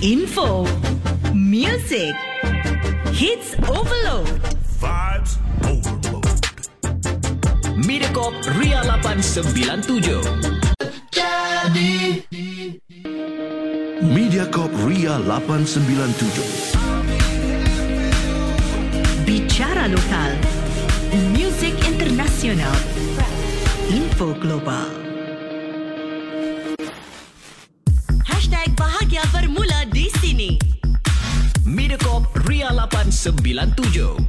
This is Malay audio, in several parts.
Info, music, hits overload. Vibes overload. Mediacorp Ria 897. Mediacorp Ria 897. Bicara lokal, music internasional, info global. 97.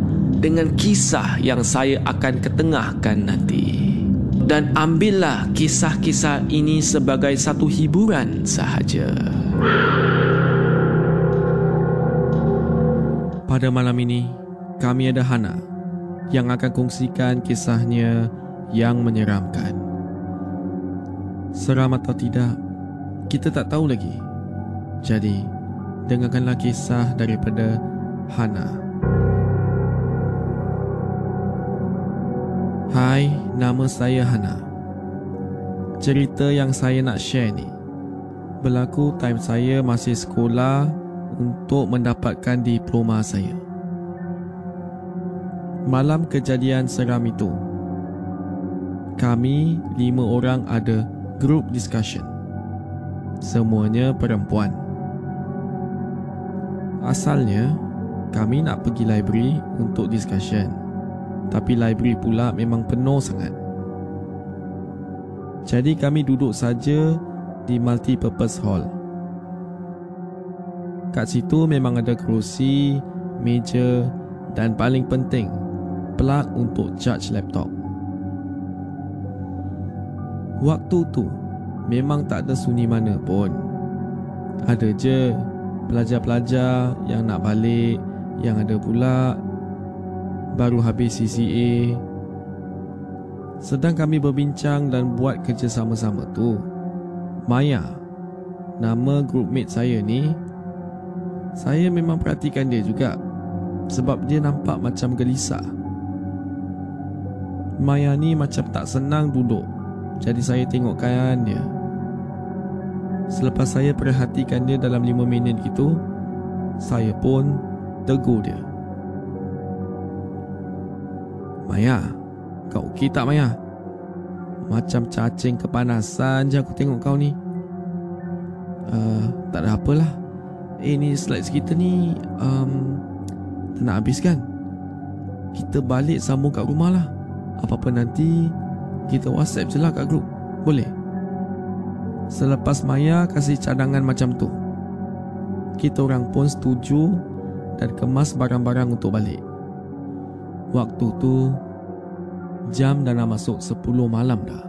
dengan kisah yang saya akan ketengahkan nanti. Dan ambillah kisah-kisah ini sebagai satu hiburan sahaja. Pada malam ini, kami ada Hana yang akan kongsikan kisahnya yang menyeramkan. Seram atau tidak, kita tak tahu lagi. Jadi, dengarkanlah kisah daripada Hana. Hai, nama saya Hana. Cerita yang saya nak share ni berlaku time saya masih sekolah untuk mendapatkan diploma saya. Malam kejadian seram itu, kami lima orang ada group discussion. Semuanya perempuan. Asalnya, kami nak pergi library untuk discussion. Tapi library pula memang penuh sangat. Jadi kami duduk saja di multi-purpose hall. Kat situ memang ada kerusi, meja dan paling penting, plug untuk charge laptop. Waktu tu memang tak ada sunyi mana pun. Ada je pelajar-pelajar yang nak balik, yang ada pula baru habis CCA. Sedang kami berbincang dan buat kerja sama-sama tu. Maya, nama groupmate saya ni, saya memang perhatikan dia juga sebab dia nampak macam gelisah. Maya ni macam tak senang duduk jadi saya tengokkan dia. Selepas saya perhatikan dia dalam 5 minit itu, saya pun tegur dia. Maya, kau okey tak Maya? Macam cacing kepanasan je aku tengok kau ni. Uh, tak ada apalah. Eh ni slides kita ni um, tak nak habis kan? Kita balik sambung kat rumah lah. Apa-apa nanti kita whatsapp je lah kat grup. Boleh? Selepas Maya kasih cadangan macam tu, kita orang pun setuju dan kemas barang-barang untuk balik. Waktu tu, jam dah nak masuk 10 malam dah.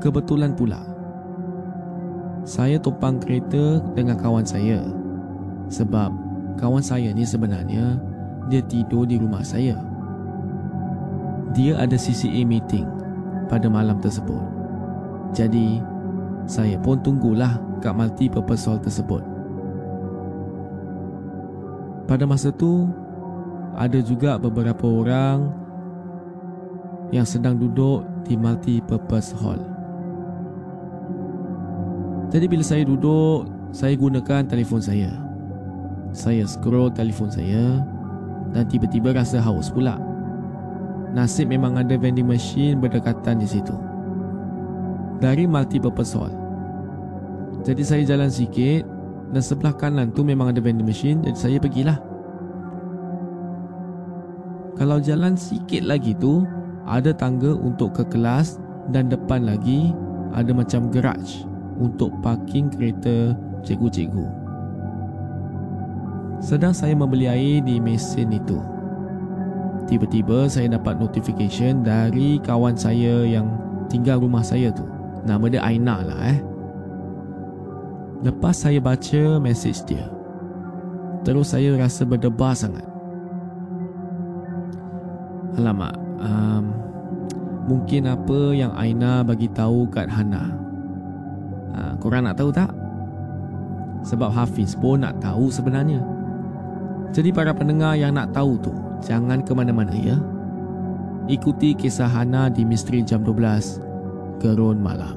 Kebetulan pula, saya tumpang kereta dengan kawan saya. Sebab kawan saya ni sebenarnya dia tidur di rumah saya. dia ada CCA meeting pada malam tersebut. Jadi, saya pun tunggulah kat multi purpose hall tersebut. Pada masa tu, ada juga beberapa orang yang sedang duduk di multi purpose hall. Jadi bila saya duduk, saya gunakan telefon saya. Saya scroll telefon saya dan tiba-tiba rasa haus pula. Nasib memang ada vending machine berdekatan di situ. Dari multi purpose hall. Jadi saya jalan sikit dan sebelah kanan tu memang ada vending machine jadi saya pergilah. Kalau jalan sikit lagi tu ada tangga untuk ke kelas dan depan lagi ada macam garage untuk parking kereta cikgu-cikgu. Sedang saya membeli air di mesin itu. Tiba-tiba saya dapat notification dari kawan saya yang tinggal rumah saya tu. Nama dia Aina lah eh. Lepas saya baca message dia. Terus saya rasa berdebar sangat. Alamak, um, mungkin apa yang Aina bagi tahu kat Hana. Ha, korang nak tahu tak? Sebab Hafiz pun nak tahu sebenarnya. Jadi para pendengar yang nak tahu tu, jangan ke mana-mana ya. Ikuti kisah Hana di Misteri Jam 12, Gerun Malam.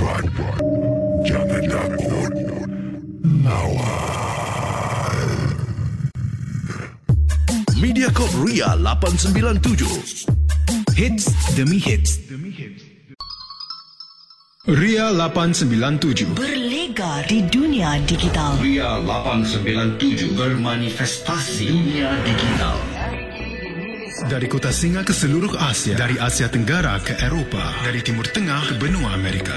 97868464. Jangan takut. Lawan. Mediacorp Ria 897. Hits demi hits. Ria 897 Berlegar di dunia digital. Ria 897 bermanifestasi dunia digital. Dari kota singa ke seluruh Asia Dari Asia Tenggara ke Eropah Dari Timur Tengah ke benua Amerika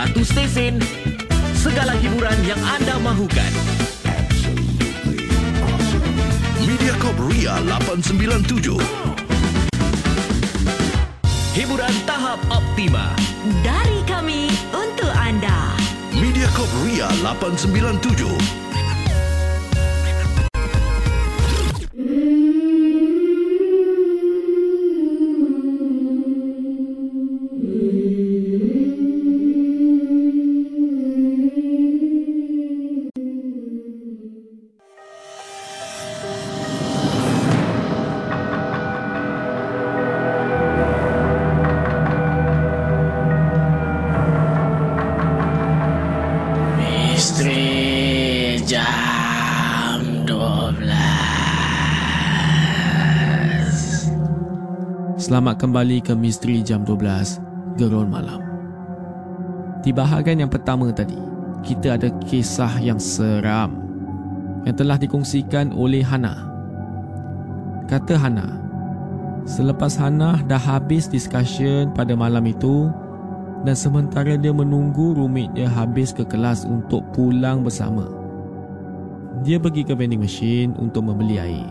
Satu stesen, segala hiburan yang anda mahukan. Mediacorp Ria 897. Hiburan tahap optima. Dari kami untuk anda. Mediacorp Ria 897. Selamat kembali ke Misteri Jam 12 Gerun Malam Di bahagian yang pertama tadi Kita ada kisah yang seram Yang telah dikongsikan oleh Hana Kata Hana Selepas Hana dah habis discussion pada malam itu Dan sementara dia menunggu rumitnya habis ke kelas untuk pulang bersama. Dia pergi ke vending machine untuk membeli air.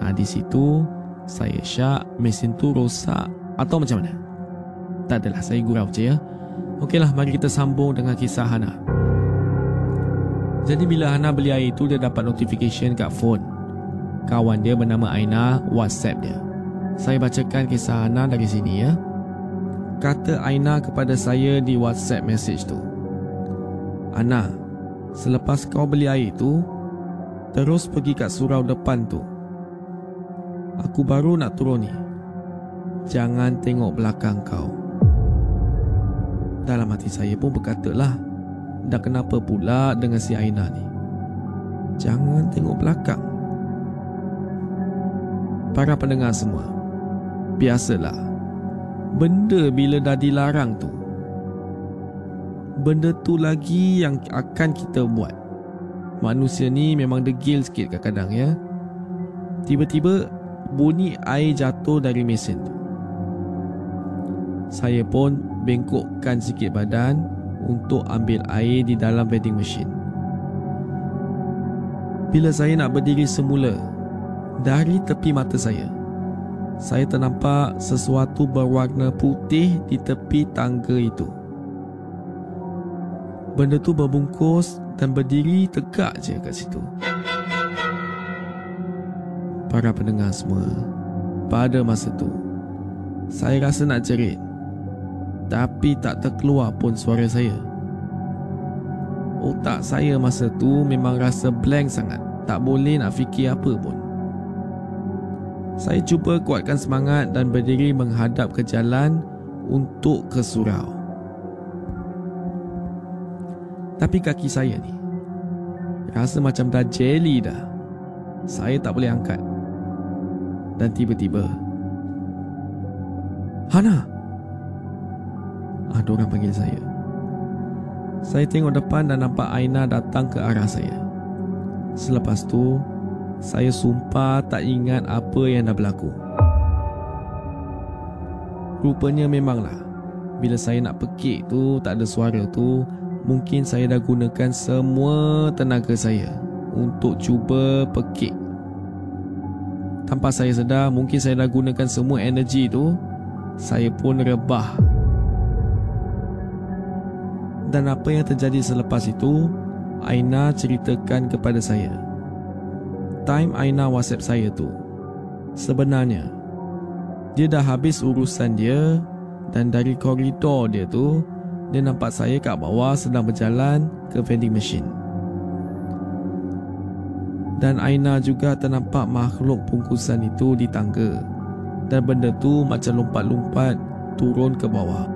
Ha, di situ, saya syak mesin tu rosak atau macam mana? Tak adalah, saya gurau je ya. Okeylah, mari kita sambung dengan kisah Hana. Jadi bila Hana beli air itu, dia dapat notification kat phone. Kawan dia bernama Aina WhatsApp dia. Saya bacakan kisah Hana dari sini ya. Kata Aina kepada saya di WhatsApp message tu. Ana, selepas kau beli air tu, terus pergi kat surau depan tu. Aku baru nak turun ni. Jangan tengok belakang kau. Dalam hati saya pun berkata lah, dah kenapa pula dengan si Aina ni? Jangan tengok belakang. Para pendengar semua, biasalah, benda bila dah dilarang tu, benda tu lagi yang akan kita buat. Manusia ni memang degil sikit kadang-kadang ya. Tiba-tiba bunyi air jatuh dari mesin tu. Saya pun bengkokkan sikit badan untuk ambil air di dalam vending machine. Bila saya nak berdiri semula, dari tepi mata saya, saya ternampak sesuatu berwarna putih di tepi tangga itu. Benda tu berbungkus dan berdiri tegak je kat situ. Para pendengar semua, pada masa tu, saya rasa nak jerit. Tapi tak terkeluar pun suara saya. Otak saya masa tu memang rasa blank sangat. Tak boleh nak fikir apa pun. Saya cuba kuatkan semangat dan berdiri menghadap ke jalan untuk ke surau. Tapi kaki saya ni Rasa macam dah jelly dah Saya tak boleh angkat Dan tiba-tiba Hana! Ada orang panggil saya. Saya tengok depan dan nampak Aina datang ke arah saya. Selepas tu Saya sumpah tak ingat apa yang dah berlaku. Rupanya memanglah Bila saya nak pekik tu Tak ada suara tu mungkin saya dah gunakan semua tenaga saya untuk cuba pekik. Tanpa saya sedar, mungkin saya dah gunakan semua energi itu. Saya pun rebah. Dan apa yang terjadi selepas itu, Aina ceritakan kepada saya. Time Aina WhatsApp saya tu. Sebenarnya, dia dah habis urusan dia dan dari koridor dia tu, dia nampak saya kat bawah sedang berjalan ke vending machine. Dan Aina juga ternampak makhluk bungkusan itu di tangga. Dan benda tu macam lompat-lompat turun ke bawah.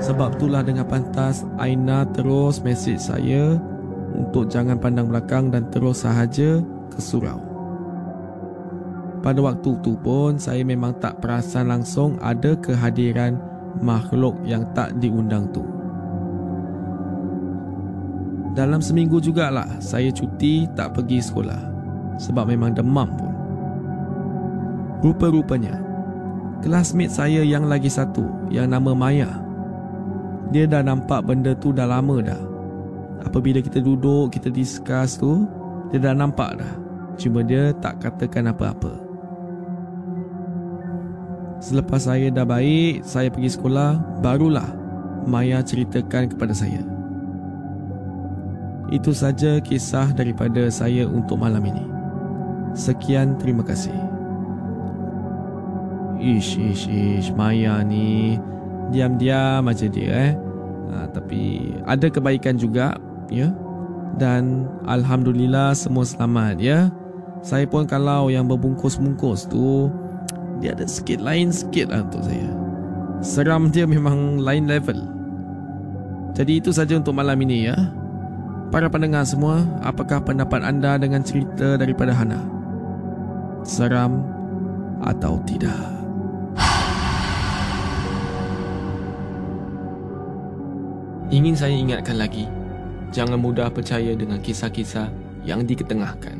Sebab itulah dengan pantas Aina terus mesej saya untuk jangan pandang belakang dan terus sahaja ke surau. Pada waktu tu pun saya memang tak perasan langsung ada kehadiran makhluk yang tak diundang tu. Dalam seminggu jugalah saya cuti tak pergi sekolah sebab memang demam pun. Rupa-rupanya, kelasmate saya yang lagi satu yang nama Maya, dia dah nampak benda tu dah lama dah. Apabila kita duduk, kita discuss tu, dia dah nampak dah. Cuma dia tak katakan apa-apa. Selepas saya dah baik, saya pergi sekolah, barulah Maya ceritakan kepada saya. Itu saja kisah daripada saya untuk malam ini. Sekian, terima kasih. Ish, ish, ish, Maya ni diam-diam aja dia eh. Ha, tapi ada kebaikan juga, ya. Dan Alhamdulillah semua selamat, ya. Saya pun kalau yang berbungkus-bungkus tu, dia ada sikit lain sikit lah untuk saya. Seram dia memang lain level. Jadi itu saja untuk malam ini ya. Para pendengar semua, apakah pendapat anda dengan cerita daripada Hana? Seram atau tidak? Ingin saya ingatkan lagi, jangan mudah percaya dengan kisah-kisah yang diketengahkan.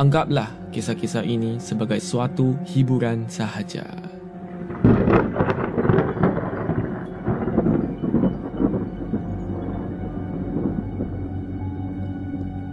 Anggaplah kisah-kisah ini sebagai suatu hiburan sahaja.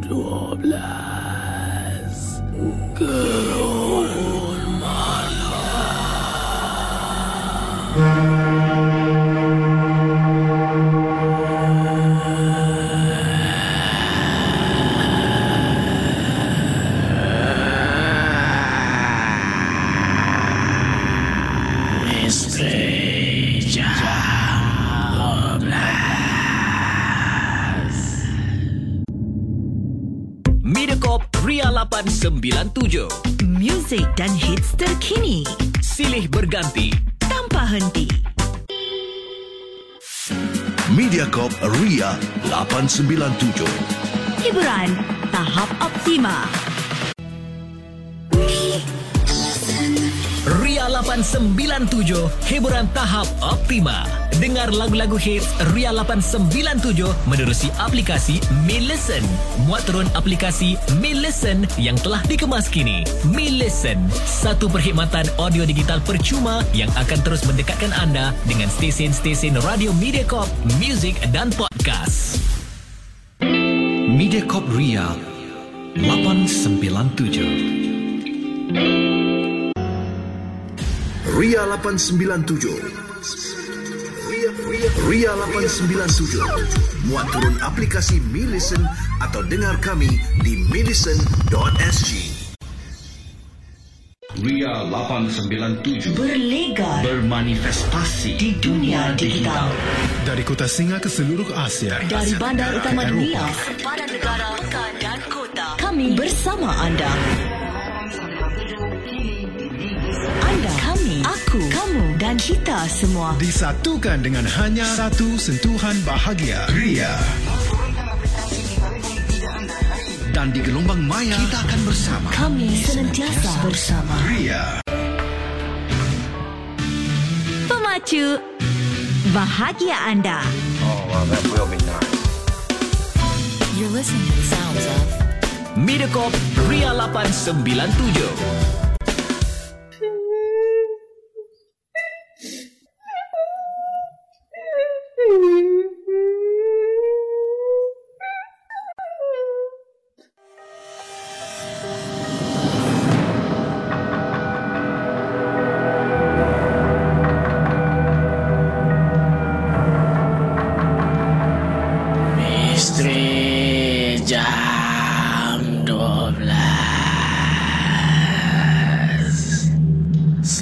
12 Gerun Mediacorp 897. Muzik dan hits terkini Silih berganti. tanpa henti. Mediacorp Ria 897. Hiburan tahap optima. Ria 897, hiburan tahap optima. Dengar lagu-lagu hits Ria 897 menerusi aplikasi Mi Listen. Muat turun aplikasi Mi Listen yang telah dikemas kini. Mi Listen, satu perkhidmatan audio digital percuma yang akan terus mendekatkan anda dengan stesen-stesen radio Mediacorp, muzik dan podcast. Mediacorp Ria 897. Ria 897. Ria, Ria, Ria 897. Muat turun aplikasi Mi Listen atau dengar kami di millicent.sg. Ria 897 Berlegar bermanifestasi di dunia digital. Dari kota Singa ke seluruh Asia. Dari Asia bandar utama dunia, Eropah. sempadan negara, pekan dan kota. Kami bersama anda. Aku, kamu dan kita semua. Disatukan dengan hanya satu sentuhan bahagia. Ria. dan di gelombang maya kita akan bersama. Kami senantiasa bersama. Ria. Pemacu bahagia anda. You're listening to the sounds of Mediacorp Ria 897.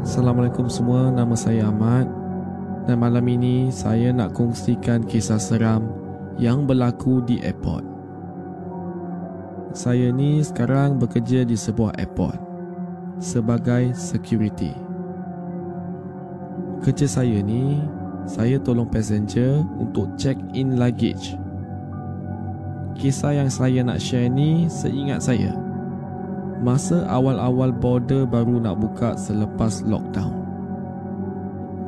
Assalamualaikum semua, nama saya Ahmad dan malam ini saya nak kongsikan kisah seram yang berlaku di airport. Saya ni sekarang bekerja di sebuah airport sebagai security. Kerja saya ni, saya tolong passenger untuk check in luggage. Kisah yang saya nak share ni seingat saya. Masa awal-awal border baru nak buka selepas lockdown.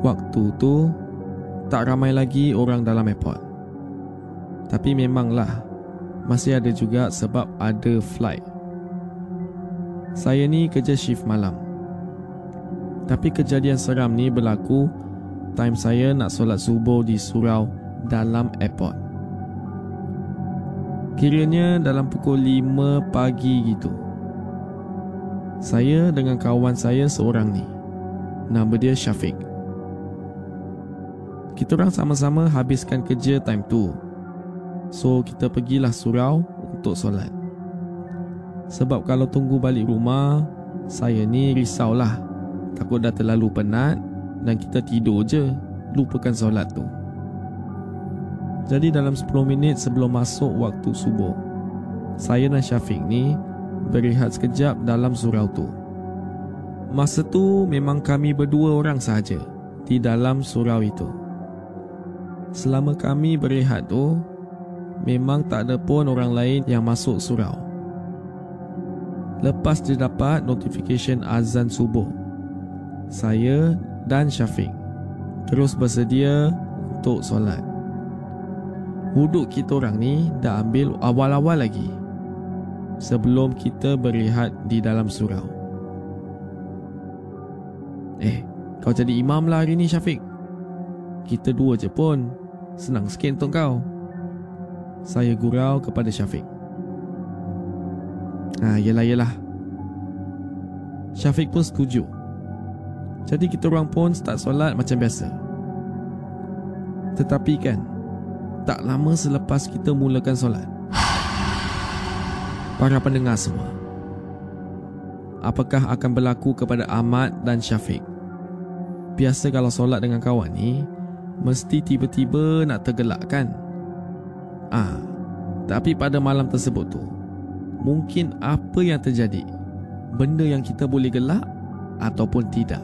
Waktu tu, tak ramai lagi orang dalam airport. Tapi memanglah, masih ada juga sebab ada flight. Saya ni kerja shift malam. Tapi kejadian seram ni berlaku time saya nak solat subuh di surau dalam airport. Kiranya dalam pukul 5 pagi gitu. Saya dengan kawan saya seorang ni. Nama dia Syafiq. Kita orang sama-sama habiskan kerja time tu. So kita pergilah surau untuk solat. Sebab kalau tunggu balik rumah, saya ni risaulah. Takut dah terlalu penat dan kita tidur je, lupakan solat tu. Jadi dalam 10 minit sebelum masuk waktu subuh, saya dan Syafiq ni berehat sekejap dalam surau tu. Masa tu memang kami berdua orang sahaja di dalam surau itu. Selama kami berehat tu, memang tak ada pun orang lain yang masuk surau. Lepas dia dapat notification azan subuh, saya dan Syafiq terus bersedia untuk solat. Wuduk kita orang ni dah ambil awal-awal lagi sebelum kita berehat di dalam surau. Eh, kau jadi imam lah hari ni Syafiq. Kita dua je pun. Senang sikit untuk kau. Saya gurau kepada Syafiq. Ah, yelah, yelah. Syafiq pun setuju. Jadi kita orang pun start solat macam biasa. Tetapi kan, tak lama selepas kita mulakan solat. Para pendengar semua. Apakah akan berlaku kepada Ahmad dan Syafiq? Biasa kalau solat dengan kawan ni, mesti tiba-tiba nak tergelak kan? Ah, tapi pada malam tersebut tu, mungkin apa yang terjadi? Benda yang kita boleh gelak ataupun tidak.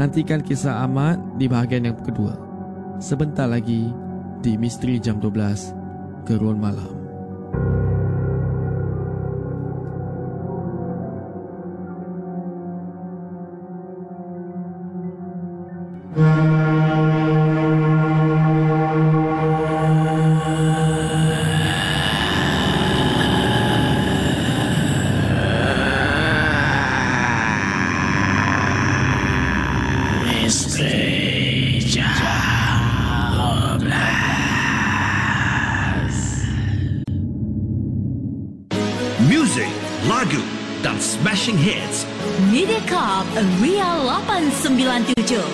Nantikan kisah Ahmad di bahagian yang kedua. Sebentar lagi di Misteri Jam 12 Gerun Malam. Muzik, lagu dan smashing hits Mediacorp Ria 897.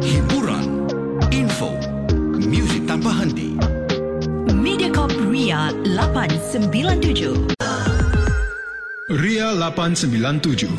Hiburan Info Muzik tanpa henti Mediacorp Ria 897. Ria 897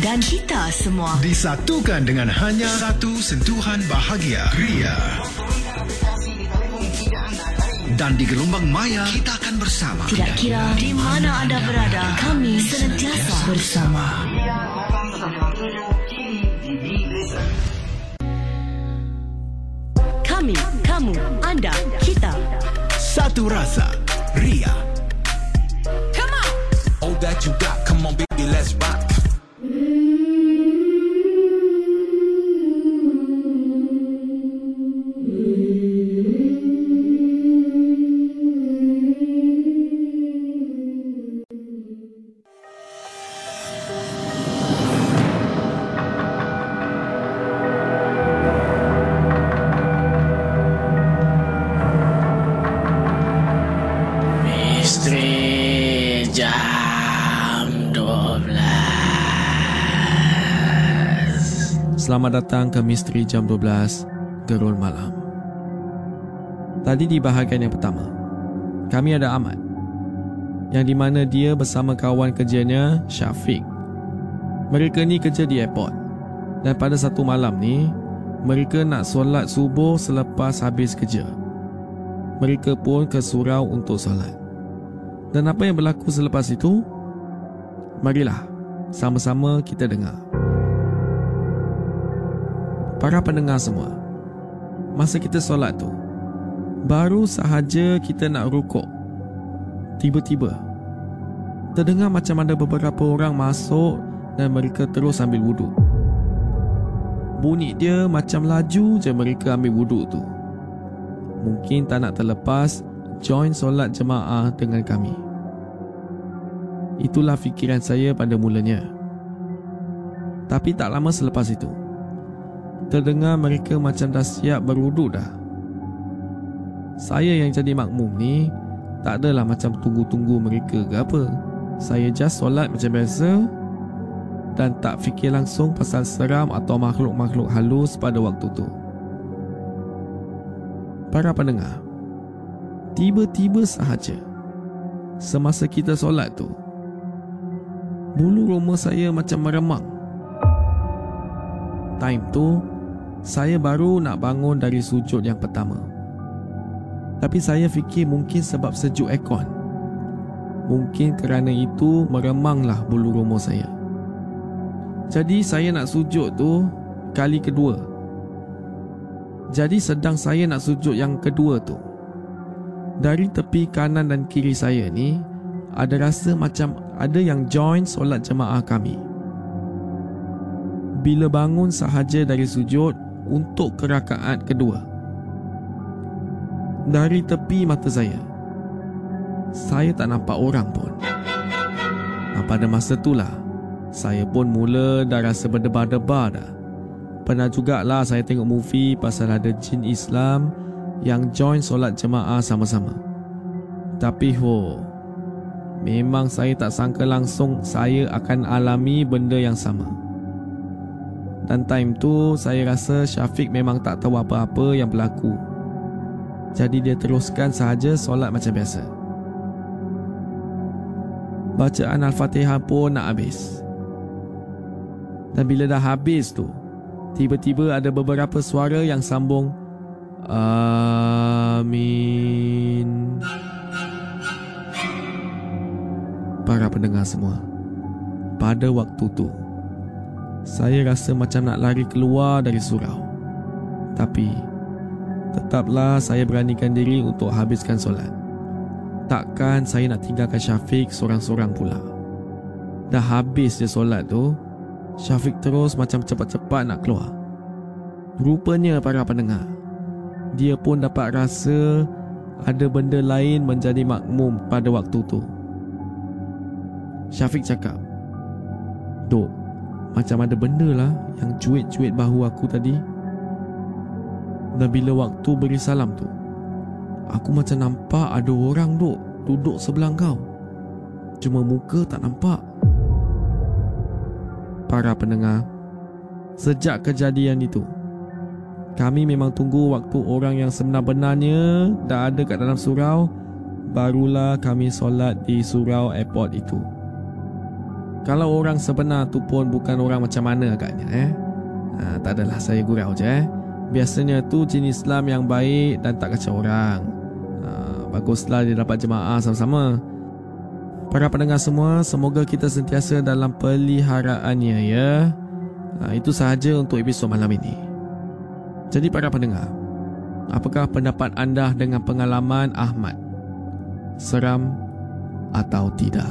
dan kita semua. Disatukan dengan hanya satu sentuhan bahagia Ria Dan di gelombang maya Kita akan bersama Tidak kira di mana anda berada, kami senantiasa bersama. Kami, kamu, anda, kita. Satu rasa Ria All that you got, come on baby, let's rock. Selamat datang ke Misteri Jam 12 Gerul Malam. Tadi di bahagian yang pertama Kami ada Ahmad Yang di mana dia bersama kawan kerjanya Syafiq. Mereka ni kerja di airport. Dan pada satu malam ni Mereka nak solat subuh selepas habis kerja. Mereka pun ke surau untuk solat. Dan apa yang berlaku selepas itu? Marilah sama-sama kita dengar Para pendengar semua Masa kita solat tu Baru sahaja kita nak rukuk. Tiba-tiba Terdengar macam ada beberapa orang masuk Dan mereka terus ambil wuduk Bunyi dia macam laju je mereka ambil wuduk tu. Mungkin tak nak terlepas Join solat jemaah dengan kami. Itulah fikiran saya pada mulanya. Tapi tak lama selepas itu Terdengar mereka macam dah siap berwuduk dah. Saya yang jadi makmum ni Tak adalah macam tunggu-tunggu mereka ke apa. Saya just solat macam biasa Dan tak fikir langsung pasal seram atau makhluk-makhluk halus pada waktu tu. Para pendengar Tiba-tiba sahaja Semasa kita solat tu Bulu roma saya macam meremang. Time tu saya baru nak bangun dari sujud yang pertama. Tapi saya fikir mungkin sebab sejuk aircon. Mungkin kerana itu meremanglah bulu roma saya. Jadi saya nak sujud tu kali kedua. Jadi sedang saya nak sujud yang kedua tu. Dari tepi kanan dan kiri saya ni ada rasa macam ada yang join solat jemaah kami. Bila bangun sahaja dari sujud, untuk kerakaat kedua. Dari tepi mata saya, saya tak nampak orang pun. Nah, pada masa itulah, saya pun mula dah rasa berdebar-debar dah. Pernah jugalah saya tengok movie pasal ada jin Islam yang join solat jemaah sama-sama. Tapi ho, memang saya tak sangka langsung saya akan alami benda yang sama. Dan time tu saya rasa Syafiq memang tak tahu apa-apa yang berlaku. Jadi dia teruskan sahaja solat macam biasa. Bacaan Al-Fatihah pun nak habis. Dan bila dah habis tu, tiba-tiba ada beberapa suara yang sambung Amin. Para pendengar semua, pada waktu tu, saya rasa macam nak lari keluar dari surau. Tapi, tetaplah saya beranikan diri untuk habiskan solat. Takkan saya nak tinggalkan Syafiq seorang-seorang pula. Dah habis je solat tu, Syafiq terus macam cepat-cepat nak keluar. Rupanya para pendengar, dia pun dapat rasa ada benda lain menjadi makmum pada waktu tu. Syafiq cakap, Dok, macam ada benda lah yang cuit-cuit bahu aku tadi. Dan bila waktu beri salam tu, aku macam nampak ada orang duk duduk sebelah kau. Cuma muka tak nampak. Para pendengar, sejak kejadian itu, kami memang tunggu waktu orang yang sebenar-benarnya dah ada kat dalam surau, barulah kami solat di surau airport itu. Kalau orang sebenar tu pun bukan orang macam mana agaknya eh. Ha, tak adalah saya gurau je eh. Biasanya tu jenis Islam yang baik dan tak kacau orang. Ha, baguslah dia dapat jemaah sama-sama. Para pendengar semua, semoga kita sentiasa dalam peliharaannya ya. Ha, itu sahaja untuk episod malam ini. Jadi para pendengar, apakah pendapat anda dengan pengalaman Ahmad? Seram atau tidak?